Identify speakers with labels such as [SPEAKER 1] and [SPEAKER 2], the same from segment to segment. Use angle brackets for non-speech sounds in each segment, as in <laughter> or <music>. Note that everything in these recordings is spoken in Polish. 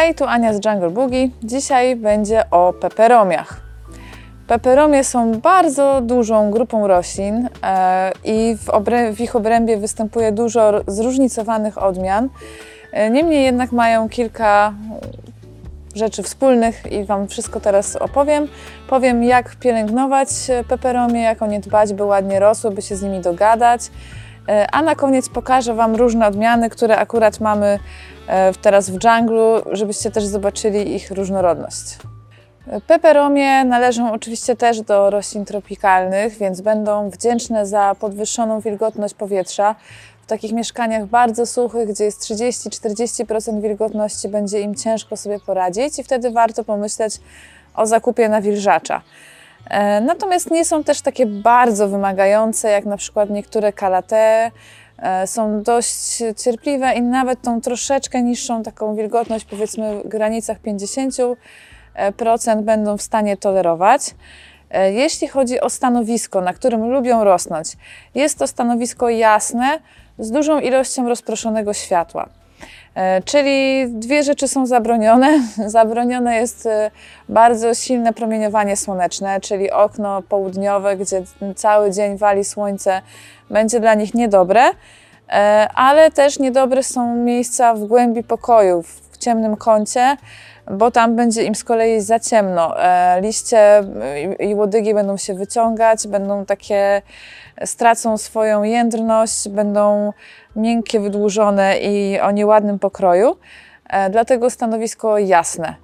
[SPEAKER 1] Hej, tu Ania z Jungle Boogie. Dzisiaj będzie o peperomiach. Peperomie są bardzo dużą grupą roślin e, i w, w ich obrębie występuje dużo zróżnicowanych odmian. E, niemniej jednak mają kilka rzeczy wspólnych i Wam wszystko teraz opowiem. Powiem, jak pielęgnować e, peperomie, jak o nie dbać, by ładnie rosły, by się z nimi dogadać. E, A na koniec pokażę Wam różne odmiany, które akurat mamy e, teraz w dżunglu, żebyście też zobaczyli ich różnorodność. E, Peperomie należą oczywiście też do roślin tropikalnych, więc będą wdzięczne za podwyższoną wilgotność powietrza. W takich mieszkaniach bardzo suchych, gdzie jest 30-40% wilgotności, będzie im ciężko sobie poradzić i wtedy warto pomyśleć o zakupie nawilżacza. E, Natomiast nie są też takie bardzo wymagające, jak na przykład niektóre kalate. E, Są dość cierpliwe i nawet tą troszeczkę niższą taką wilgotność, powiedzmy w granicach 50% będą w stanie tolerować. E, Jeśli chodzi o stanowisko, na którym lubią rosnąć, jest to stanowisko jasne z dużą ilością rozproszonego światła. E, Czyli dwie rzeczy są zabronione. <laughs> Zabronione jest e, bardzo silne promieniowanie słoneczne, czyli okno południowe, gdzie cały dzień wali słońce, będzie dla nich niedobre, E, ale też niedobre są miejsca w głębi pokoju, w ciemnym kącie, bo tam będzie im z kolei za ciemno. E, Liście i- łodygi będą się wyciągać, będą takie, stracą swoją jędrność, będą miękkie, wydłużone i o nieładnym pokroju. E, Dlatego stanowisko jasne.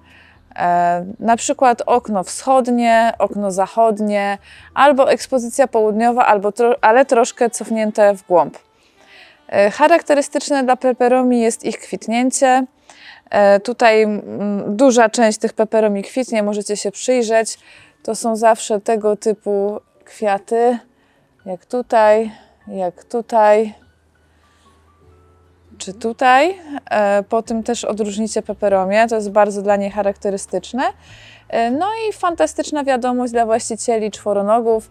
[SPEAKER 1] E, Na przykład okno wschodnie, okno zachodnie, albo ekspozycja południowa, albo ale troszkę cofnięte w głąb. E, Charakterystyczne dla peperomi jest ich kwitnięcie. E, Tutaj mm, duża część tych peperomi kwitnie, możecie się przyjrzeć. To są zawsze tego typu kwiaty, jak tutaj, jak tutaj, czy tutaj. E, Po tym też odróżnicie peperomie, to jest bardzo dla niej charakterystyczne. E, No i fantastyczna wiadomość dla właścicieli czworonogów.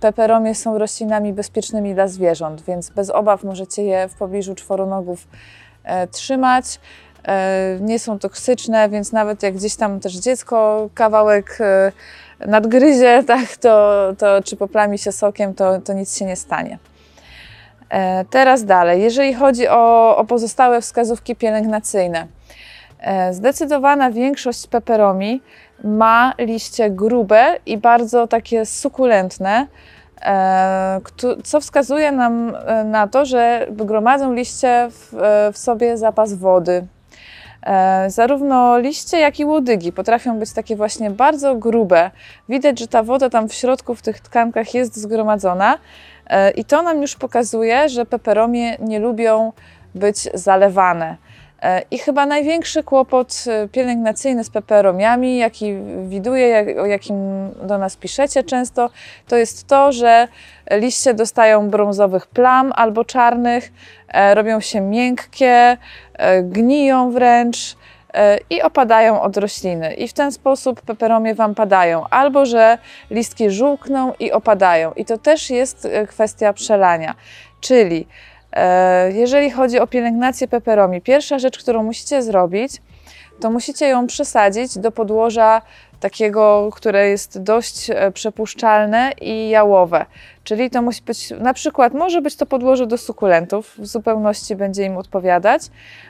[SPEAKER 1] Peperomie są roślinami bezpiecznymi dla zwierząt, więc bez obaw możecie je w pobliżu czworonogów trzymać. E, Nie są toksyczne, więc nawet jak gdzieś tam też dziecko kawałek e, nadgryzie, <laughs> tak, to, to czy poplami się sokiem, to, to nic się nie stanie. E, Teraz dalej, jeżeli chodzi o, o pozostałe wskazówki pielęgnacyjne. Zdecydowana większość peperomi ma liście grube i bardzo takie sukulentne, co wskazuje nam na to, że gromadzą liście w, w sobie zapas wody. E, Zarówno liście, jak i łodygi potrafią być takie właśnie bardzo grube. Widać, że ta woda tam w środku, w tych tkankach jest zgromadzona e, i to nam już pokazuje, że peperomie nie lubią być zalewane. E, I chyba największy kłopot pielęgnacyjny z peperomiami, jaki widuję, jak, o jakim do nas piszecie często, to jest to, że liście dostają brązowych plam albo czarnych, robią się miękkie, gniją wręcz e, i opadają od rośliny. I w ten sposób peperomie Wam padają. Albo, że listki żółkną i opadają. I to też jest e, kwestia przelania. Czyli e, jeżeli chodzi o pielęgnację peperomi, pierwsza rzecz, którą musicie zrobić, to musicie ją przesadzić do podłoża takiego, które jest dość e, przepuszczalne i jałowe. Czyli to musi być, na przykład może być to podłoże do sukulentów, w zupełności będzie im odpowiadać.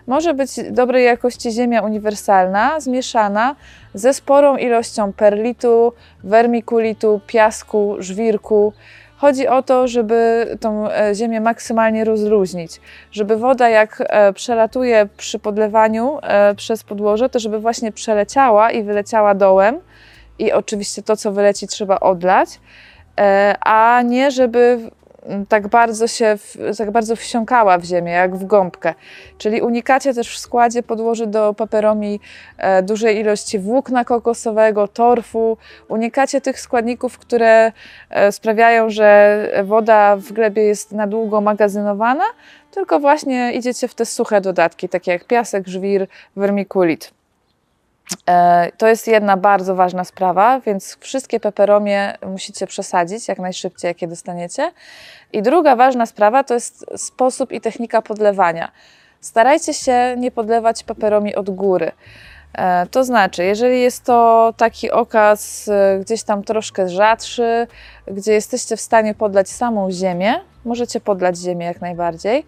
[SPEAKER 1] Może być dobrej jakości ziemia uniwersalna, zmieszana ze sporą ilością perlitu, wermikulitu, piasku, żwirku. Chodzi o to, żeby tą e, ziemię maksymalnie rozluźnić, żeby woda jak e, przelatuje przy podlewaniu e, przez podłoże, to żeby właśnie przeleciała i wyleciała dołem. I oczywiście to, co wyleci, trzeba odlać, a nie żeby tak bardzo się, w- tak bardzo wsiąkała w ziemię, jak w gąbkę. Czyli unikacie też w składzie podłoży do peperomi e, dużej ilości włókna kokosowego, torfu. Unikacie tych składników, które e, sprawiają, że woda w glebie jest na długo magazynowana, tylko właśnie idziecie w te suche dodatki, takie jak piasek, żwir, wermikulit. E, To jest jedna bardzo ważna sprawa, więc wszystkie peperomie musicie przesadzić jak najszybciej, jakie dostaniecie. I druga ważna sprawa to jest sposób i technika podlewania. Starajcie się nie podlewać peperomi od góry. E, To znaczy, jeżeli jest to taki okaz e, gdzieś tam troszkę rzadszy, gdzie jesteście w stanie podlać samą ziemię, możecie podlać ziemię jak najbardziej,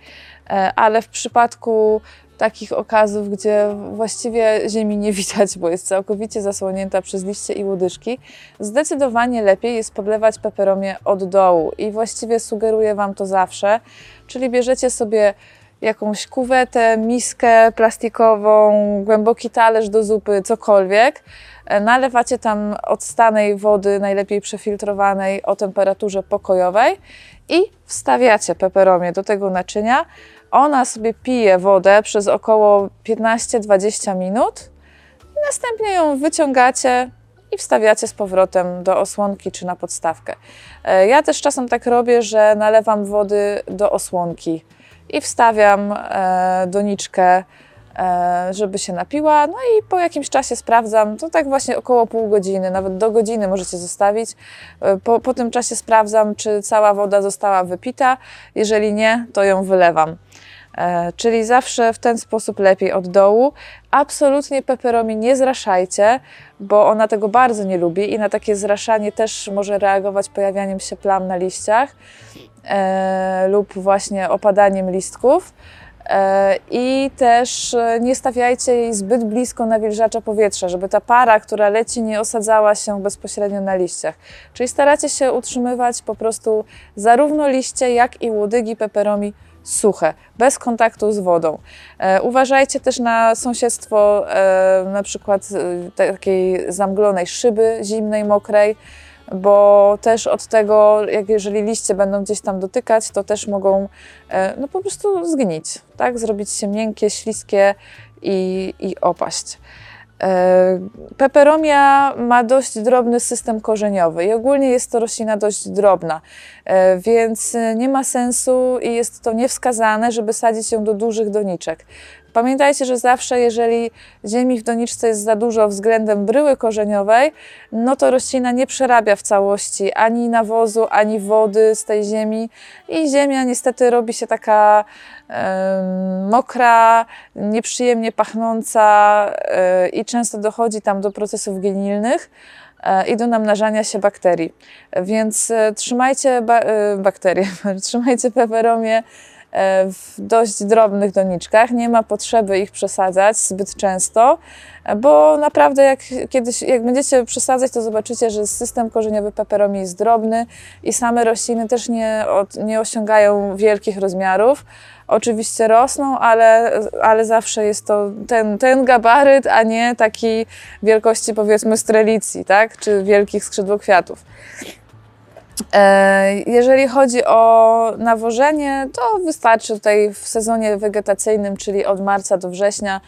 [SPEAKER 1] ale w przypadku takich okazów, gdzie właściwie ziemi nie <laughs> widać, bo jest całkowicie zasłonięta przez liście i łodyżki, zdecydowanie lepiej jest podlewać peperomię od dołu i właściwie sugeruję Wam to zawsze, czyli bierzecie sobie jakąś kuwetę, miskę plastikową, głęboki talerz do zupy, cokolwiek. E, Nalewacie tam odstanej wody, najlepiej przefiltrowanej o temperaturze pokojowej i wstawiacie peperomię do tego naczynia. Ona sobie pije wodę przez około 15-20 minut. Następnie ją wyciągacie i wstawiacie z powrotem do osłonki czy na podstawkę. E, Ja też czasem tak robię, że nalewam wody do osłonki i wstawiam e, doniczkę, e, żeby się napiła. No i po jakimś czasie sprawdzam, to tak właśnie około pół godziny, nawet do godziny możecie zostawić. Po, po tym czasie sprawdzam, czy cała woda została wypita. Jeżeli nie, to ją wylewam. E, Czyli zawsze w ten sposób lepiej od dołu. Absolutnie peperomi nie zraszajcie, bo ona tego bardzo nie lubi i na takie zraszanie też może reagować pojawianiem się plam na liściach e, lub właśnie opadaniem listków. E, I też e, nie stawiajcie jej zbyt blisko nawilżacza powietrza, żeby ta para, która leci, nie osadzała się bezpośrednio na liściach. Czyli staracie się utrzymywać po prostu zarówno liście, jak i łodygi peperomi suche, bez kontaktu z wodą. E, uważajcie też na sąsiedztwo e, na przykład e, takiej zamglonej szyby zimnej, mokrej, bo też od tego, jak jeżeli liście będą gdzieś tam dotykać, to też mogą no po prostu zgnić, tak? Zrobić się miękkie, śliskie i, i opaść. E, Peperomia ma dość drobny system korzeniowy i ogólnie jest to roślina dość drobna, e, więc nie ma sensu i jest to niewskazane, żeby sadzić ją do dużych doniczek. Pamiętajcie, że zawsze, jeżeli ziemi w doniczce jest za dużo względem bryły korzeniowej, no to roślina nie przerabia w całości ani nawozu, ani wody z tej ziemi i ziemia niestety robi się taka em, mokra, nieprzyjemnie pachnąca e, i często dochodzi tam do procesów genilnych e, i do namnażania się bakterii. Więc e, trzymajcie ba- e, bakterie, <laughs> trzymajcie peperomię e, w dość drobnych doniczkach. Nie ma potrzeby ich przesadzać zbyt często, e, bo naprawdę jak kiedyś, jak będziecie przesadzać, to zobaczycie, że system korzeniowy peperomii jest drobny i same rośliny też nie, nie osiągają wielkich rozmiarów. Oczywiście rosną, ale, ale zawsze jest to ten, ten gabaryt, a nie taki wielkości powiedzmy strelicji, tak? czy wielkich skrzydłokwiatów. E, Jeżeli chodzi o nawożenie, to wystarczy tutaj w sezonie wegetacyjnym, czyli od marca do września,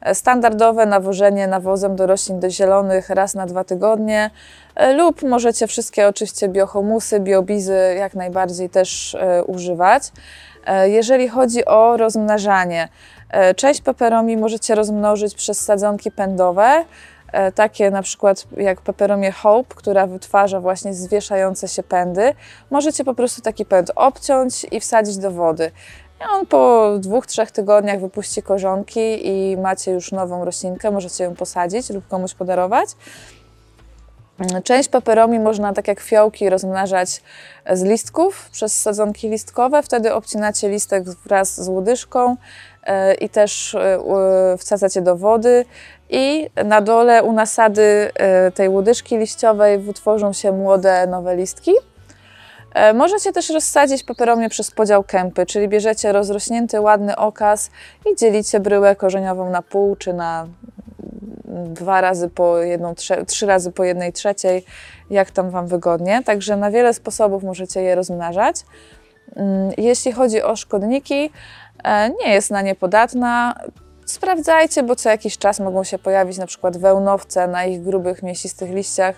[SPEAKER 1] e, standardowe nawożenie nawozem do roślin zielonych raz na dwa tygodnie e, lub możecie wszystkie oczywiście biohumusy, biobizy jak najbardziej też e, używać. E, Jeżeli chodzi o rozmnażanie, e, część peperomi możecie rozmnożyć przez sadzonki pędowe, e, takie na przykład jak peperomie Hope, która wytwarza właśnie zwieszające się pędy. Możecie po prostu taki pęd obciąć i wsadzić do wody. I on po dwóch, trzech tygodniach wypuści korzonki i macie już nową roślinkę, możecie ją posadzić lub komuś podarować. Część peperomi można, tak jak fiołki, rozmnażać z listków przez sadzonki listkowe. Wtedy obcinacie listek wraz z łodyżką e, i też e, wsadzacie do wody. I na dole u nasady e, tej łodyżki liściowej wytworzą się młode, nowe listki. E, Możecie też rozsadzić peperomię przez podział kępy, czyli bierzecie rozrośnięty, ładny okaz i dzielicie bryłę korzeniową na pół czy na dwa razy po jedną, trzy razy po jednej trzeciej, jak tam Wam wygodnie. Także na wiele sposobów możecie je rozmnażać. Mm, Jeśli chodzi o szkodniki, e, nie jest na nie podatna. Sprawdzajcie, bo co jakiś czas mogą się pojawić na przykład wełnowce na ich grubych, mięsistych liściach,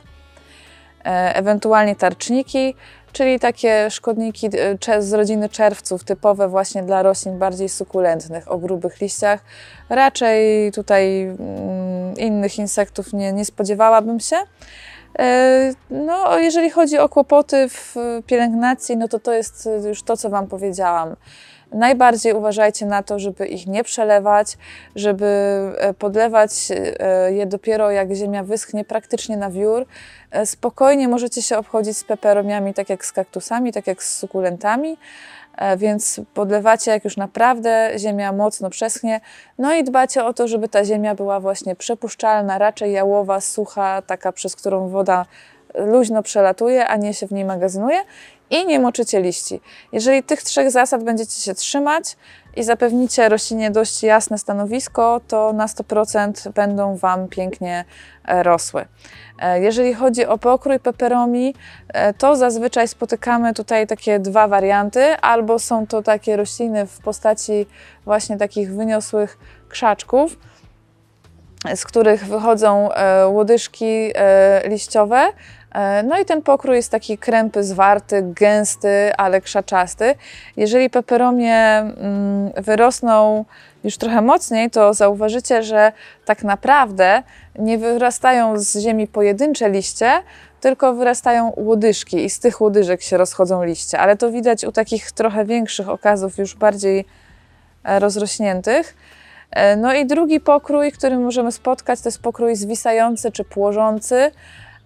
[SPEAKER 1] e, ewentualnie tarczniki, czyli takie szkodniki e, z rodziny czerwców, typowe właśnie dla roślin bardziej sukulentnych, o grubych liściach. Raczej tutaj mm, innych insektów nie, nie spodziewałabym się. E, No, jeżeli chodzi o kłopoty w pielęgnacji, no to to jest już to, co Wam powiedziałam. Najbardziej uważajcie na to, żeby ich nie przelewać, żeby e, podlewać e, je dopiero jak ziemia wyschnie praktycznie na wiór. E, Spokojnie możecie się obchodzić z peperomiami, tak jak z kaktusami, tak jak z sukulentami. Więc podlewacie, jak już naprawdę ziemia mocno przeschnie. No i dbacie o to, żeby ta ziemia była właśnie przepuszczalna, raczej jałowa, sucha, taka przez którą woda luźno przelatuje, a nie się w niej magazynuje. I nie moczycie liści. Jeżeli tych trzech zasad będziecie się trzymać i zapewnicie roślinie dość jasne stanowisko, to na 100% będą Wam pięknie e, rosły. E, Jeżeli chodzi o pokrój peperomi, e, to zazwyczaj spotykamy tutaj takie dwa warianty. Albo są to takie rośliny w postaci właśnie takich wyniosłych krzaczków, z których wychodzą łodyżki liściowe. E, No i ten pokrój jest taki krępy, zwarty, gęsty, ale krzaczasty. Jeżeli peperomie mm, wyrosną już trochę mocniej, to zauważycie, że tak naprawdę nie wyrastają z ziemi pojedyncze liście, tylko wyrastają łodyżki i z tych łodyżek się rozchodzą liście. Ale to widać u takich trochę większych okazów, już bardziej e, rozrośniętych. E, No i drugi pokrój, który możemy spotkać, to jest pokrój zwisający czy płożący.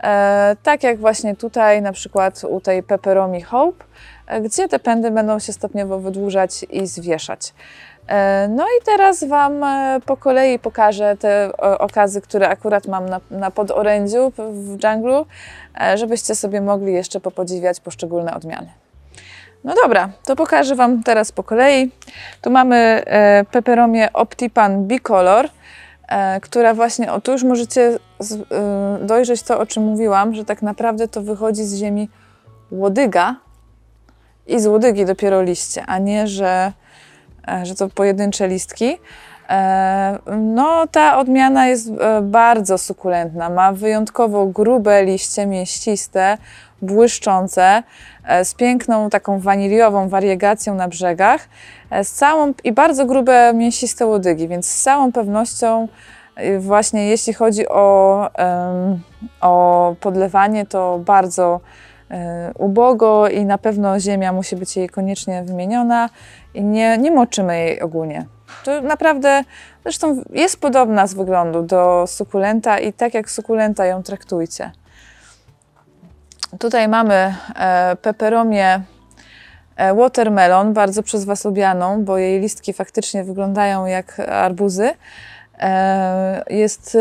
[SPEAKER 1] E, tak jak właśnie tutaj, na przykład u tej Pepperomi Hope, e, gdzie te pędy będą się stopniowo wydłużać i zwieszać. E, No i teraz Wam po kolei pokażę te okazy, które akurat mam na, na podorędziu w- dżunglu, żebyście sobie mogli jeszcze popodziwiać poszczególne odmiany. No dobra, to pokażę Wam teraz po kolei. Tu mamy Peperomię Optipan Bicolor, która właśnie, o tu już możecie e, dojrzeć to, o czym mówiłam, że tak naprawdę to wychodzi z ziemi łodyga i z łodygi dopiero liście, a nie, że, e, że to pojedyncze listki. E, No, ta odmiana jest e, bardzo sukulentna. Ma wyjątkowo grube liście, mięsiste, błyszczące, e, z piękną taką waniliową wariegacją na brzegach, e, z całą i bardzo grube mięsiste łodygi, więc z całą pewnością e, właśnie jeśli chodzi o, o podlewanie, to bardzo ubogo i na pewno ziemia musi być jej koniecznie wymieniona i nie, nie moczymy jej ogólnie. To naprawdę, zresztą jest podobna z wyglądu do sukulenta i tak jak sukulenta ją traktujcie. Tutaj mamy e, peperomię e, watermelon, bardzo przez Was lubianą, bo jej listki faktycznie wyglądają jak arbuzy. E, Jest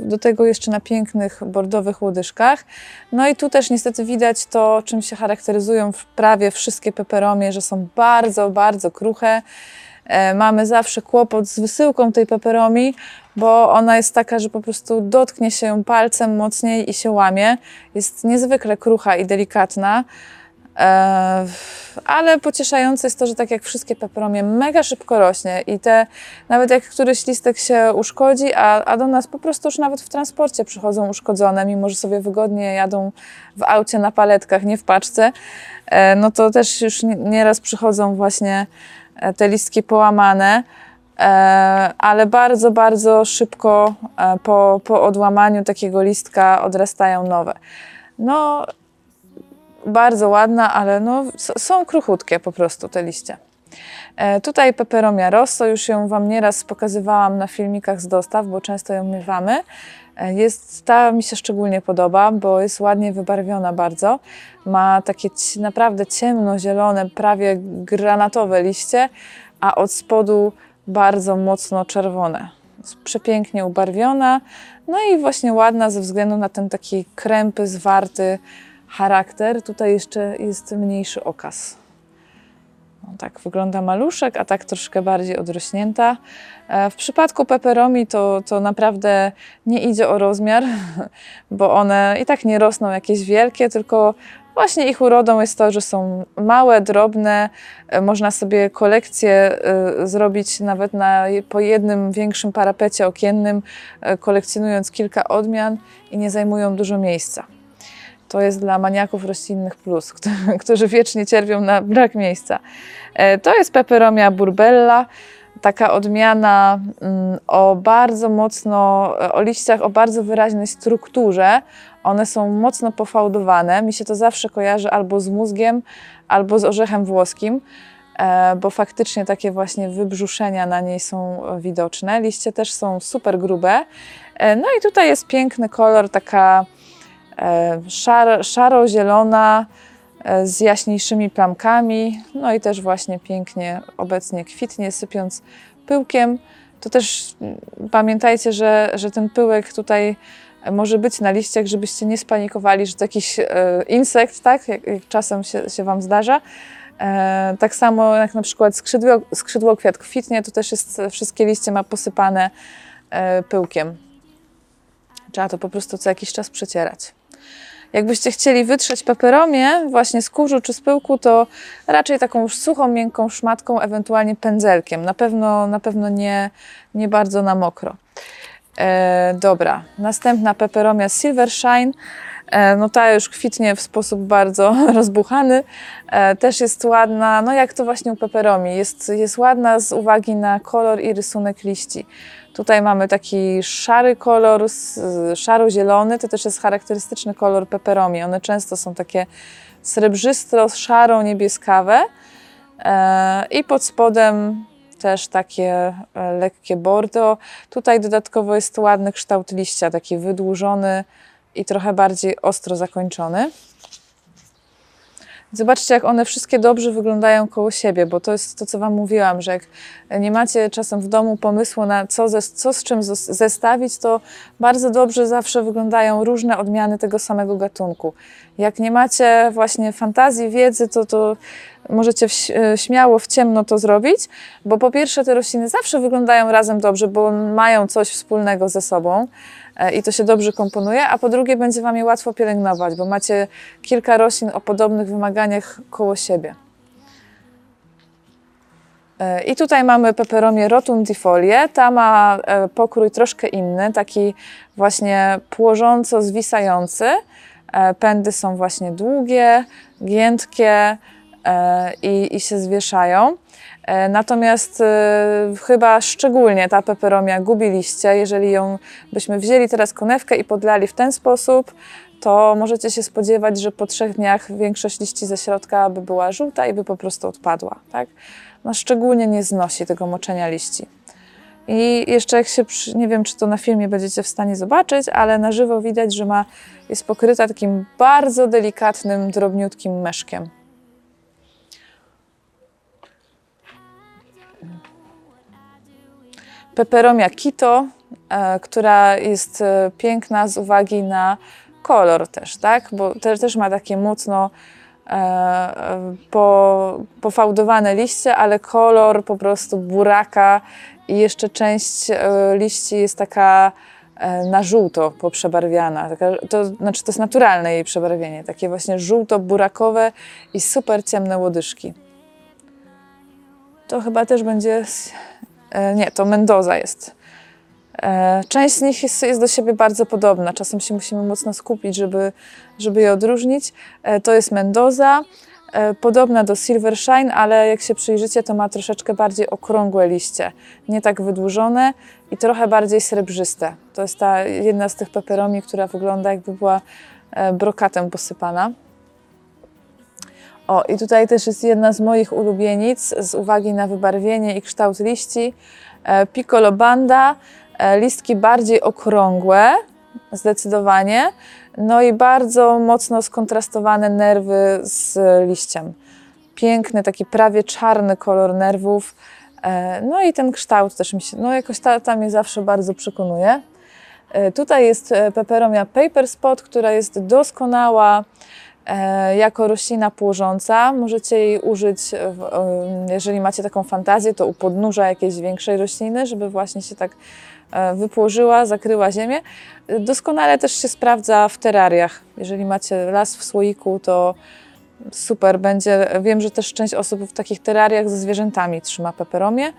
[SPEAKER 1] do tego jeszcze na pięknych bordowych łodyżkach. No i tu też niestety widać to, czym się charakteryzują prawie wszystkie peperomie, że są bardzo, bardzo kruche. E, Mamy zawsze kłopot z wysyłką tej peperomi, bo ona jest taka, że po prostu dotknie się ją palcem mocniej i się łamie. Jest niezwykle krucha i delikatna. E, ale pocieszające jest to, że tak jak wszystkie peperomie, mega szybko rośnie i te, nawet jak któryś listek się uszkodzi, a, a do nas po prostu już nawet w transporcie przychodzą uszkodzone, mimo że sobie wygodnie jadą w aucie na paletkach, nie w paczce, e, no to też już nie- nieraz przychodzą właśnie te listki połamane, e, ale bardzo, bardzo szybko e, po, po odłamaniu takiego listka odrastają nowe. No, bardzo ładna, ale no, są kruchutkie po prostu te liście. E, Tutaj peperomia rosso, już ją Wam nieraz pokazywałam na filmikach z dostaw, bo często ją miewamy. Jest, ta mi się szczególnie podoba, bo jest ładnie wybarwiona bardzo. Ma takie naprawdę ciemnozielone, prawie granatowe liście, a od spodu bardzo mocno czerwone. Jest przepięknie ubarwiona, no i właśnie ładna ze względu na ten taki krępy, zwarty charakter. Tutaj jeszcze jest mniejszy okaz. No, tak wygląda maluszek, a tak troszkę bardziej odrośnięta. E, W przypadku peperomi to, to naprawdę nie idzie o rozmiar, <laughs> bo one i tak nie rosną jakieś wielkie, tylko właśnie ich urodą jest to, że są małe, drobne. E, Można sobie kolekcję e, zrobić nawet na, po jednym większym parapecie okiennym, kolekcjonując kilka odmian i nie zajmują dużo miejsca. To jest dla maniaków roślinnych plus, <laughs> którzy- wiecznie cierpią na brak miejsca. E, To jest peperomia burbella, taka odmiana mm, o bardzo mocno, o liściach o bardzo wyraźnej strukturze. One są mocno pofałdowane. Mi się to zawsze kojarzy albo z mózgiem, albo z orzechem włoskim. e, bo faktycznie takie właśnie wybrzuszenia na niej są widoczne. Liście też są super grube. E, No i tutaj jest piękny kolor, taka e, szar, szaro-zielona e, z jaśniejszymi plamkami. No i też właśnie pięknie obecnie kwitnie, sypiąc pyłkiem. To też mm, pamiętajcie, że, że ten pyłek tutaj może być na liściach, żebyście nie spanikowali, że to jakiś e, insekt, tak, jak, jak czasem się, się Wam zdarza. E, tak samo jak na przykład skrzydło, skrzydłokwiat kwitnie, to też jest, wszystkie liście ma posypane e, pyłkiem. Trzeba to po prostu co jakiś czas przecierać. Jakbyście chcieli wytrzeć peperomię właśnie z kurzu czy z pyłku, to raczej taką suchą, miękką szmatką, ewentualnie pędzelkiem. Na pewno, na pewno nie, nie bardzo na mokro. E, dobra, następna peperomia Silver Shine. E, no ta już kwitnie w sposób bardzo <laughs> rozbuchany. E, też jest ładna, no jak to właśnie u peperomi. Jest, jest ładna z uwagi na kolor i rysunek liści. Tutaj mamy taki szary kolor, szaro-zielony, to też jest charakterystyczny kolor peperomi. One często są takie srebrzysto-szaro-niebieskawe e, i pod spodem też takie lekkie bordo. Tutaj dodatkowo jest ładny kształt liścia, taki wydłużony i trochę bardziej ostro zakończony. Zobaczcie, jak one wszystkie dobrze wyglądają koło siebie, bo to jest to, co Wam mówiłam, że jak nie macie czasem w domu pomysłu na co, ze, co z czym zes- zestawić, to bardzo dobrze zawsze wyglądają różne odmiany tego samego gatunku. Jak nie macie właśnie fantazji, wiedzy, to, to możecie w, śmiało w ciemno to zrobić, bo po pierwsze te rośliny zawsze wyglądają razem dobrze, bo mają coś wspólnego ze sobą e, i to się dobrze komponuje, a po drugie będzie Wam je łatwo pielęgnować, bo macie kilka roślin o podobnych wymaganiach koło siebie. E, I tutaj mamy peperomię rotundifolię. Ta ma e, pokrój troszkę inny, taki właśnie płożąco zwisający. E, Pędy są właśnie długie, giętkie e, i, i się zwieszają. E, Natomiast e, chyba szczególnie ta peperomia gubi liście. Jeżeli ją byśmy wzięli teraz konewkę i podlali w ten sposób, to możecie się spodziewać, że po trzech dniach większość liści ze środka by była żółta i by po prostu odpadła. Tak? No, szczególnie nie znosi tego moczenia liści. I jeszcze jak się, nie wiem czy to na filmie będziecie w stanie zobaczyć, ale na żywo widać, że ma, jest pokryta takim bardzo delikatnym, drobniutkim meszkiem. Peperomia Kito, e, która jest e, piękna z uwagi na kolor też, tak? Bo też, ma takie mocno e, po, pofałdowane liście, ale kolor po prostu buraka i jeszcze część liści jest taka na żółto poprzebarwiana. To znaczy to jest naturalne jej przebarwienie, takie właśnie żółto-burakowe i super ciemne łodyżki. To chyba też będzie. E, nie, to Mendoza jest. E, Część z nich jest, jest do siebie bardzo podobna. Czasem się musimy mocno skupić, żeby, żeby je odróżnić. E, To jest Mendoza, podobna do Silver Shine, ale jak się przyjrzycie, to ma troszeczkę bardziej okrągłe liście. Nie tak wydłużone i trochę bardziej srebrzyste. To jest ta jedna z tych peperomi, która wygląda jakby była brokatem posypana. O, i tutaj też jest jedna z moich ulubienic z uwagi na wybarwienie i kształt liści. E, Piccolo banda, e, listki bardziej okrągłe, zdecydowanie, no i bardzo mocno skontrastowane nerwy z liściem. Piękny, taki prawie czarny kolor nerwów. E, No i ten kształt też mi się, no jakoś ta, ta mnie zawsze bardzo przekonuje. Tutaj jest peperomia Paper Spot, która jest doskonała jako roślina płożąca. Możecie jej użyć, e, jeżeli macie taką fantazję, to u podnóża jakiejś większej rośliny, żeby właśnie się tak e, wypłożyła, zakryła ziemię. E, Doskonale też się sprawdza w terariach. Jeżeli macie las w słoiku, to super będzie. Wiem, że też część osób w takich terariach ze zwierzętami trzyma peperomię,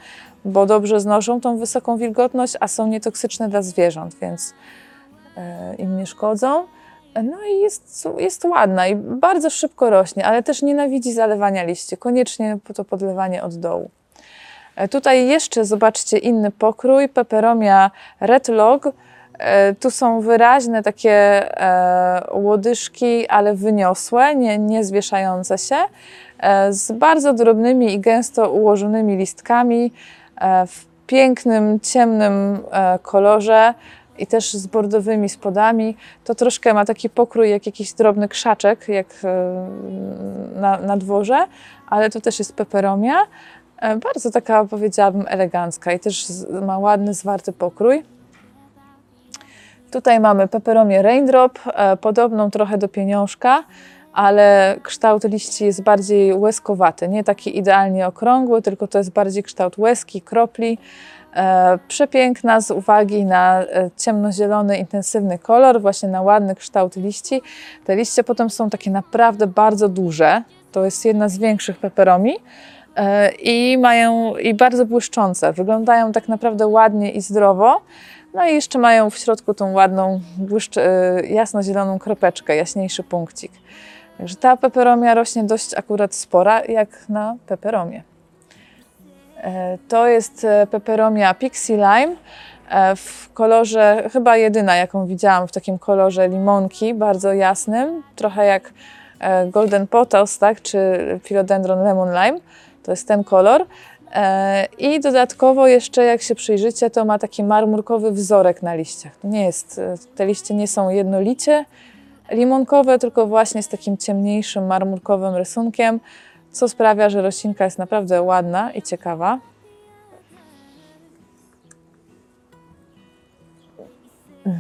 [SPEAKER 1] bo dobrze znoszą tą wysoką wilgotność, a są nietoksyczne dla zwierząt, więc e, im nie szkodzą. No i jest, jest ładna i bardzo szybko rośnie, ale też nienawidzi zalewania liści. Koniecznie to podlewanie od dołu. E, Tutaj jeszcze zobaczcie inny pokrój, peperomia Red Log. E, Tu są wyraźne takie e, łodyżki, ale wyniosłe, nie, nie zwieszające się, z bardzo drobnymi i gęsto ułożonymi listkami, w pięknym, ciemnym kolorze i też z bordowymi spodami. To troszkę ma taki pokrój jak jakiś drobny krzaczek, jak e, na, na dworze, ale to też jest peperomia. E, Bardzo taka, powiedziałabym, elegancka i też ma ładny, zwarty pokrój. Tutaj mamy peperomię Raindrop, e, podobną trochę do pieniążka, ale kształt liści jest bardziej łezkowaty, nie taki idealnie okrągły, tylko to jest bardziej kształt łezki, kropli. E, przepiękna z uwagi na e, ciemnozielony, intensywny kolor, właśnie na ładny kształt liści. Te liście potem są takie naprawdę bardzo duże. To jest jedna z większych peperomi e, i mają i bardzo błyszczące. Wyglądają tak naprawdę ładnie i zdrowo. No i jeszcze mają w środku tą ładną, jasnozieloną kropeczkę, jaśniejszy punkcik. Także ta peperomia rośnie dość akurat spora, jak na peperomie. E, To jest e, peperomia Pixie Lime e, w kolorze, chyba jedyna jaką widziałam w takim kolorze limonki, bardzo jasnym, trochę jak Golden Potos, tak, czy Philodendron Lemon Lime. To jest ten kolor. I dodatkowo jeszcze, jak się przyjrzycie, to ma taki marmurkowy wzorek na liściach. Nie jest, te liście nie są jednolicie limonkowe, tylko właśnie z takim ciemniejszym marmurkowym rysunkiem, co sprawia, że roślinka jest naprawdę ładna i ciekawa. Mm,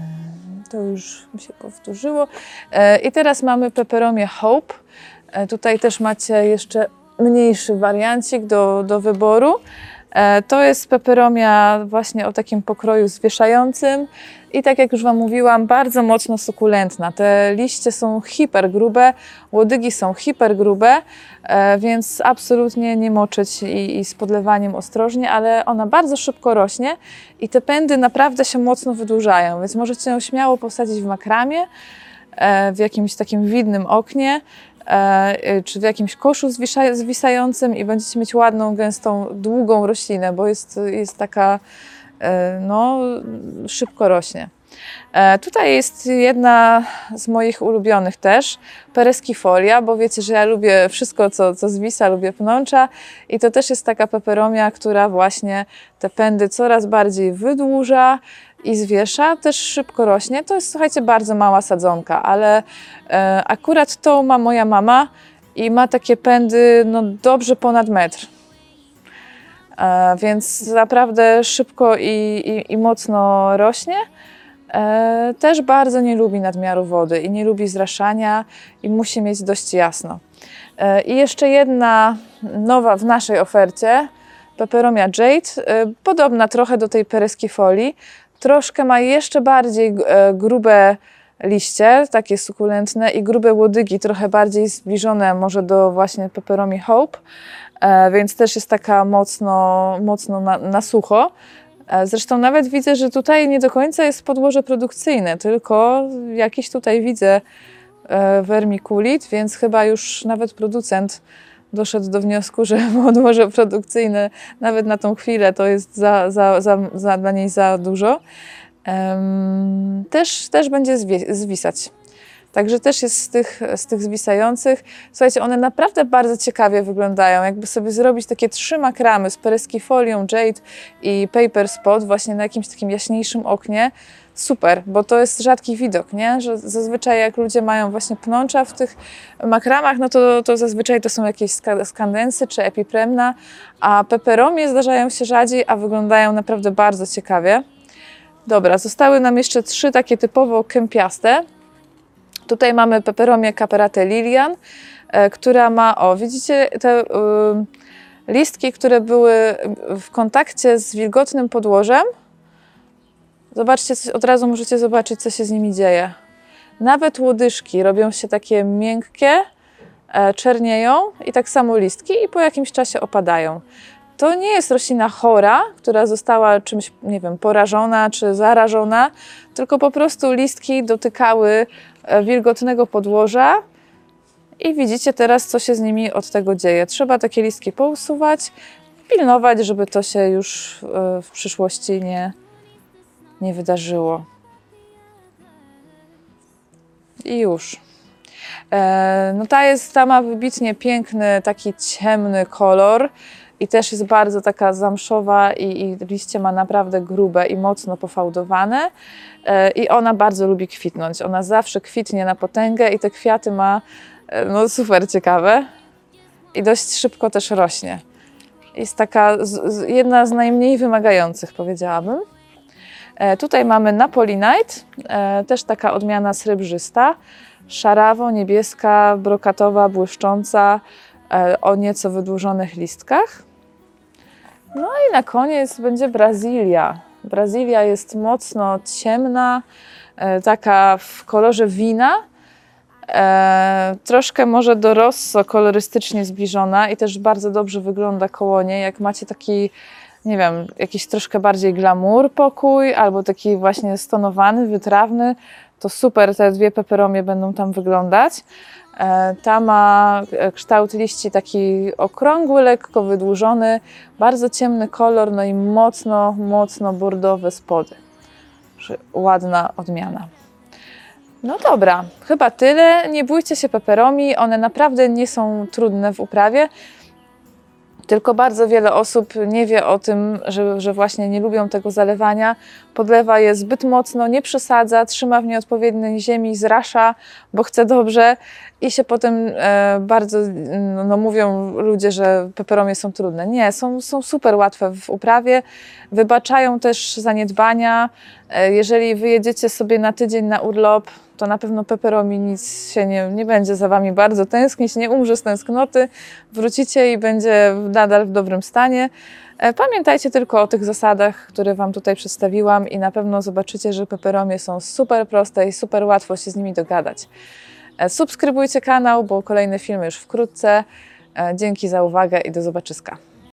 [SPEAKER 1] To już mi się powtórzyło. E, I teraz mamy peperomię Hope. E, Tutaj też macie jeszcze mniejszy wariancik do, do wyboru. E, To jest peperomia właśnie o takim pokroju zwieszającym i tak jak już Wam mówiłam, bardzo mocno sukulentna. Te liście są hipergrube, łodygi są hipergrube, e, więc absolutnie nie moczyć i, i z podlewaniem ostrożnie, ale ona bardzo szybko rośnie i te pędy naprawdę się mocno wydłużają, więc możecie ją śmiało posadzić w makramie, e, w jakimś takim widnym oknie, czy w jakimś koszu zwisającym i będziecie mieć ładną, gęstą, długą roślinę, bo jest, jest taka, e, no, szybko rośnie. E, Tutaj jest jedna z moich ulubionych też, pereskifolia, bo wiecie, że ja lubię wszystko, co, co zwisa, lubię pnącza i to też jest taka peperomia, która właśnie te pędy coraz bardziej wydłuża i zwiesza, też szybko rośnie. To jest, słuchajcie, bardzo mała sadzonka, ale e, akurat to ma moja mama i ma takie pędy no, dobrze ponad metr. E, więc naprawdę szybko i, i, i mocno rośnie. E, też bardzo nie lubi nadmiaru wody i nie lubi zraszania i musi mieć dość jasno. E, I jeszcze jedna nowa w naszej ofercie, peperomia Jade, e, podobna trochę do tej pereskifolii, troszkę ma jeszcze bardziej e, grube liście, takie sukulentne i grube łodygi, trochę bardziej zbliżone może do właśnie peperomii Hope, e, więc też jest taka mocno, mocno na, na sucho. E, Zresztą nawet widzę, że tutaj nie do końca jest podłoże produkcyjne, tylko jakiś tutaj widzę wermikulit, więc chyba już nawet producent doszedł do wniosku, że <laughs> podłoże produkcyjne nawet na tą chwilę to jest za, za, za, za, dla niej za dużo. Też, też będzie zwisać. Także też jest z tych, z tych zwisających. Słuchajcie, one naprawdę bardzo ciekawie wyglądają. Jakby sobie zrobić takie trzy makramy z pereskifolią, jade i paper spot właśnie na jakimś takim jaśniejszym oknie, super, bo to jest rzadki widok, nie? Że zazwyczaj jak ludzie mają właśnie pnącza w tych makramach, no to, to zazwyczaj to są jakieś ska- skandensy czy epipremna, a peperomie zdarzają się rzadziej, a wyglądają naprawdę bardzo ciekawie. Dobra, zostały nam jeszcze trzy takie typowo kępiaste. Tutaj mamy peperomię Caperate Lilian, e, która ma, o widzicie te y, listki, które były w kontakcie z wilgotnym podłożem. Zobaczcie, od razu możecie zobaczyć, co się z nimi dzieje. Nawet łodyżki robią się takie miękkie, e, czernieją i tak samo listki i po jakimś czasie opadają. To nie jest roślina chora, która została czymś, nie wiem, porażona czy zarażona, tylko po prostu listki dotykały E, wilgotnego podłoża i widzicie teraz, co się z nimi od tego dzieje. Trzeba takie listki pousuwać, pilnować, żeby to się już e, w przyszłości nie, nie wydarzyło. I już. E, no ta jest, ta ma wybitnie piękny, taki ciemny kolor i też jest bardzo taka zamszowa i, i liście ma naprawdę grube i mocno pofałdowane e, i ona bardzo lubi kwitnąć. Ona zawsze kwitnie na potęgę i te kwiaty ma e, no super ciekawe i dość szybko też rośnie. Jest taka jedna z najmniej wymagających powiedziałabym. E, tutaj mamy Napolinite, też taka odmiana srebrzysta, szarawo, niebieska, brokatowa, błyszcząca, o nieco wydłużonych listkach. No i na koniec będzie Brazylia. Brazylia jest mocno ciemna, e, taka w kolorze wina, e, troszkę może do rosso kolorystycznie zbliżona i też bardzo dobrze wygląda koło niej. Jak macie taki, nie wiem, jakiś troszkę bardziej glamour pokój albo taki właśnie stonowany, wytrawny, to super te dwie peperomie będą tam wyglądać. E, Ta ma e, kształt liści taki okrągły, lekko wydłużony, bardzo ciemny kolor, no i mocno, mocno bordowe spody. Ładna odmiana. No dobra, chyba tyle. Nie bójcie się peperomi, one naprawdę nie są trudne w uprawie. Tylko bardzo wiele osób nie wie o tym, że, że właśnie nie lubią tego zalewania. Podlewa je zbyt mocno, nie przesadza, trzyma w nieodpowiedniej ziemi, zrasza, bo chce dobrze i się potem e, bardzo no, no, mówią ludzie, że peperomie są trudne. Nie, są, są super łatwe w uprawie, wybaczają też zaniedbania. E, jeżeli wyjedziecie sobie na tydzień na urlop, to na pewno peperomi nic się nie, nie będzie za wami bardzo tęsknić, nie umrze z tęsknoty, wrócicie i będzie nadal w dobrym stanie. E, Pamiętajcie tylko o tych zasadach, które Wam tutaj przedstawiłam i na pewno zobaczycie, że peperomie są super proste i super łatwo się z nimi dogadać. E, Subskrybujcie kanał, bo kolejne filmy już wkrótce. E, Dzięki za uwagę i do zobaczyska.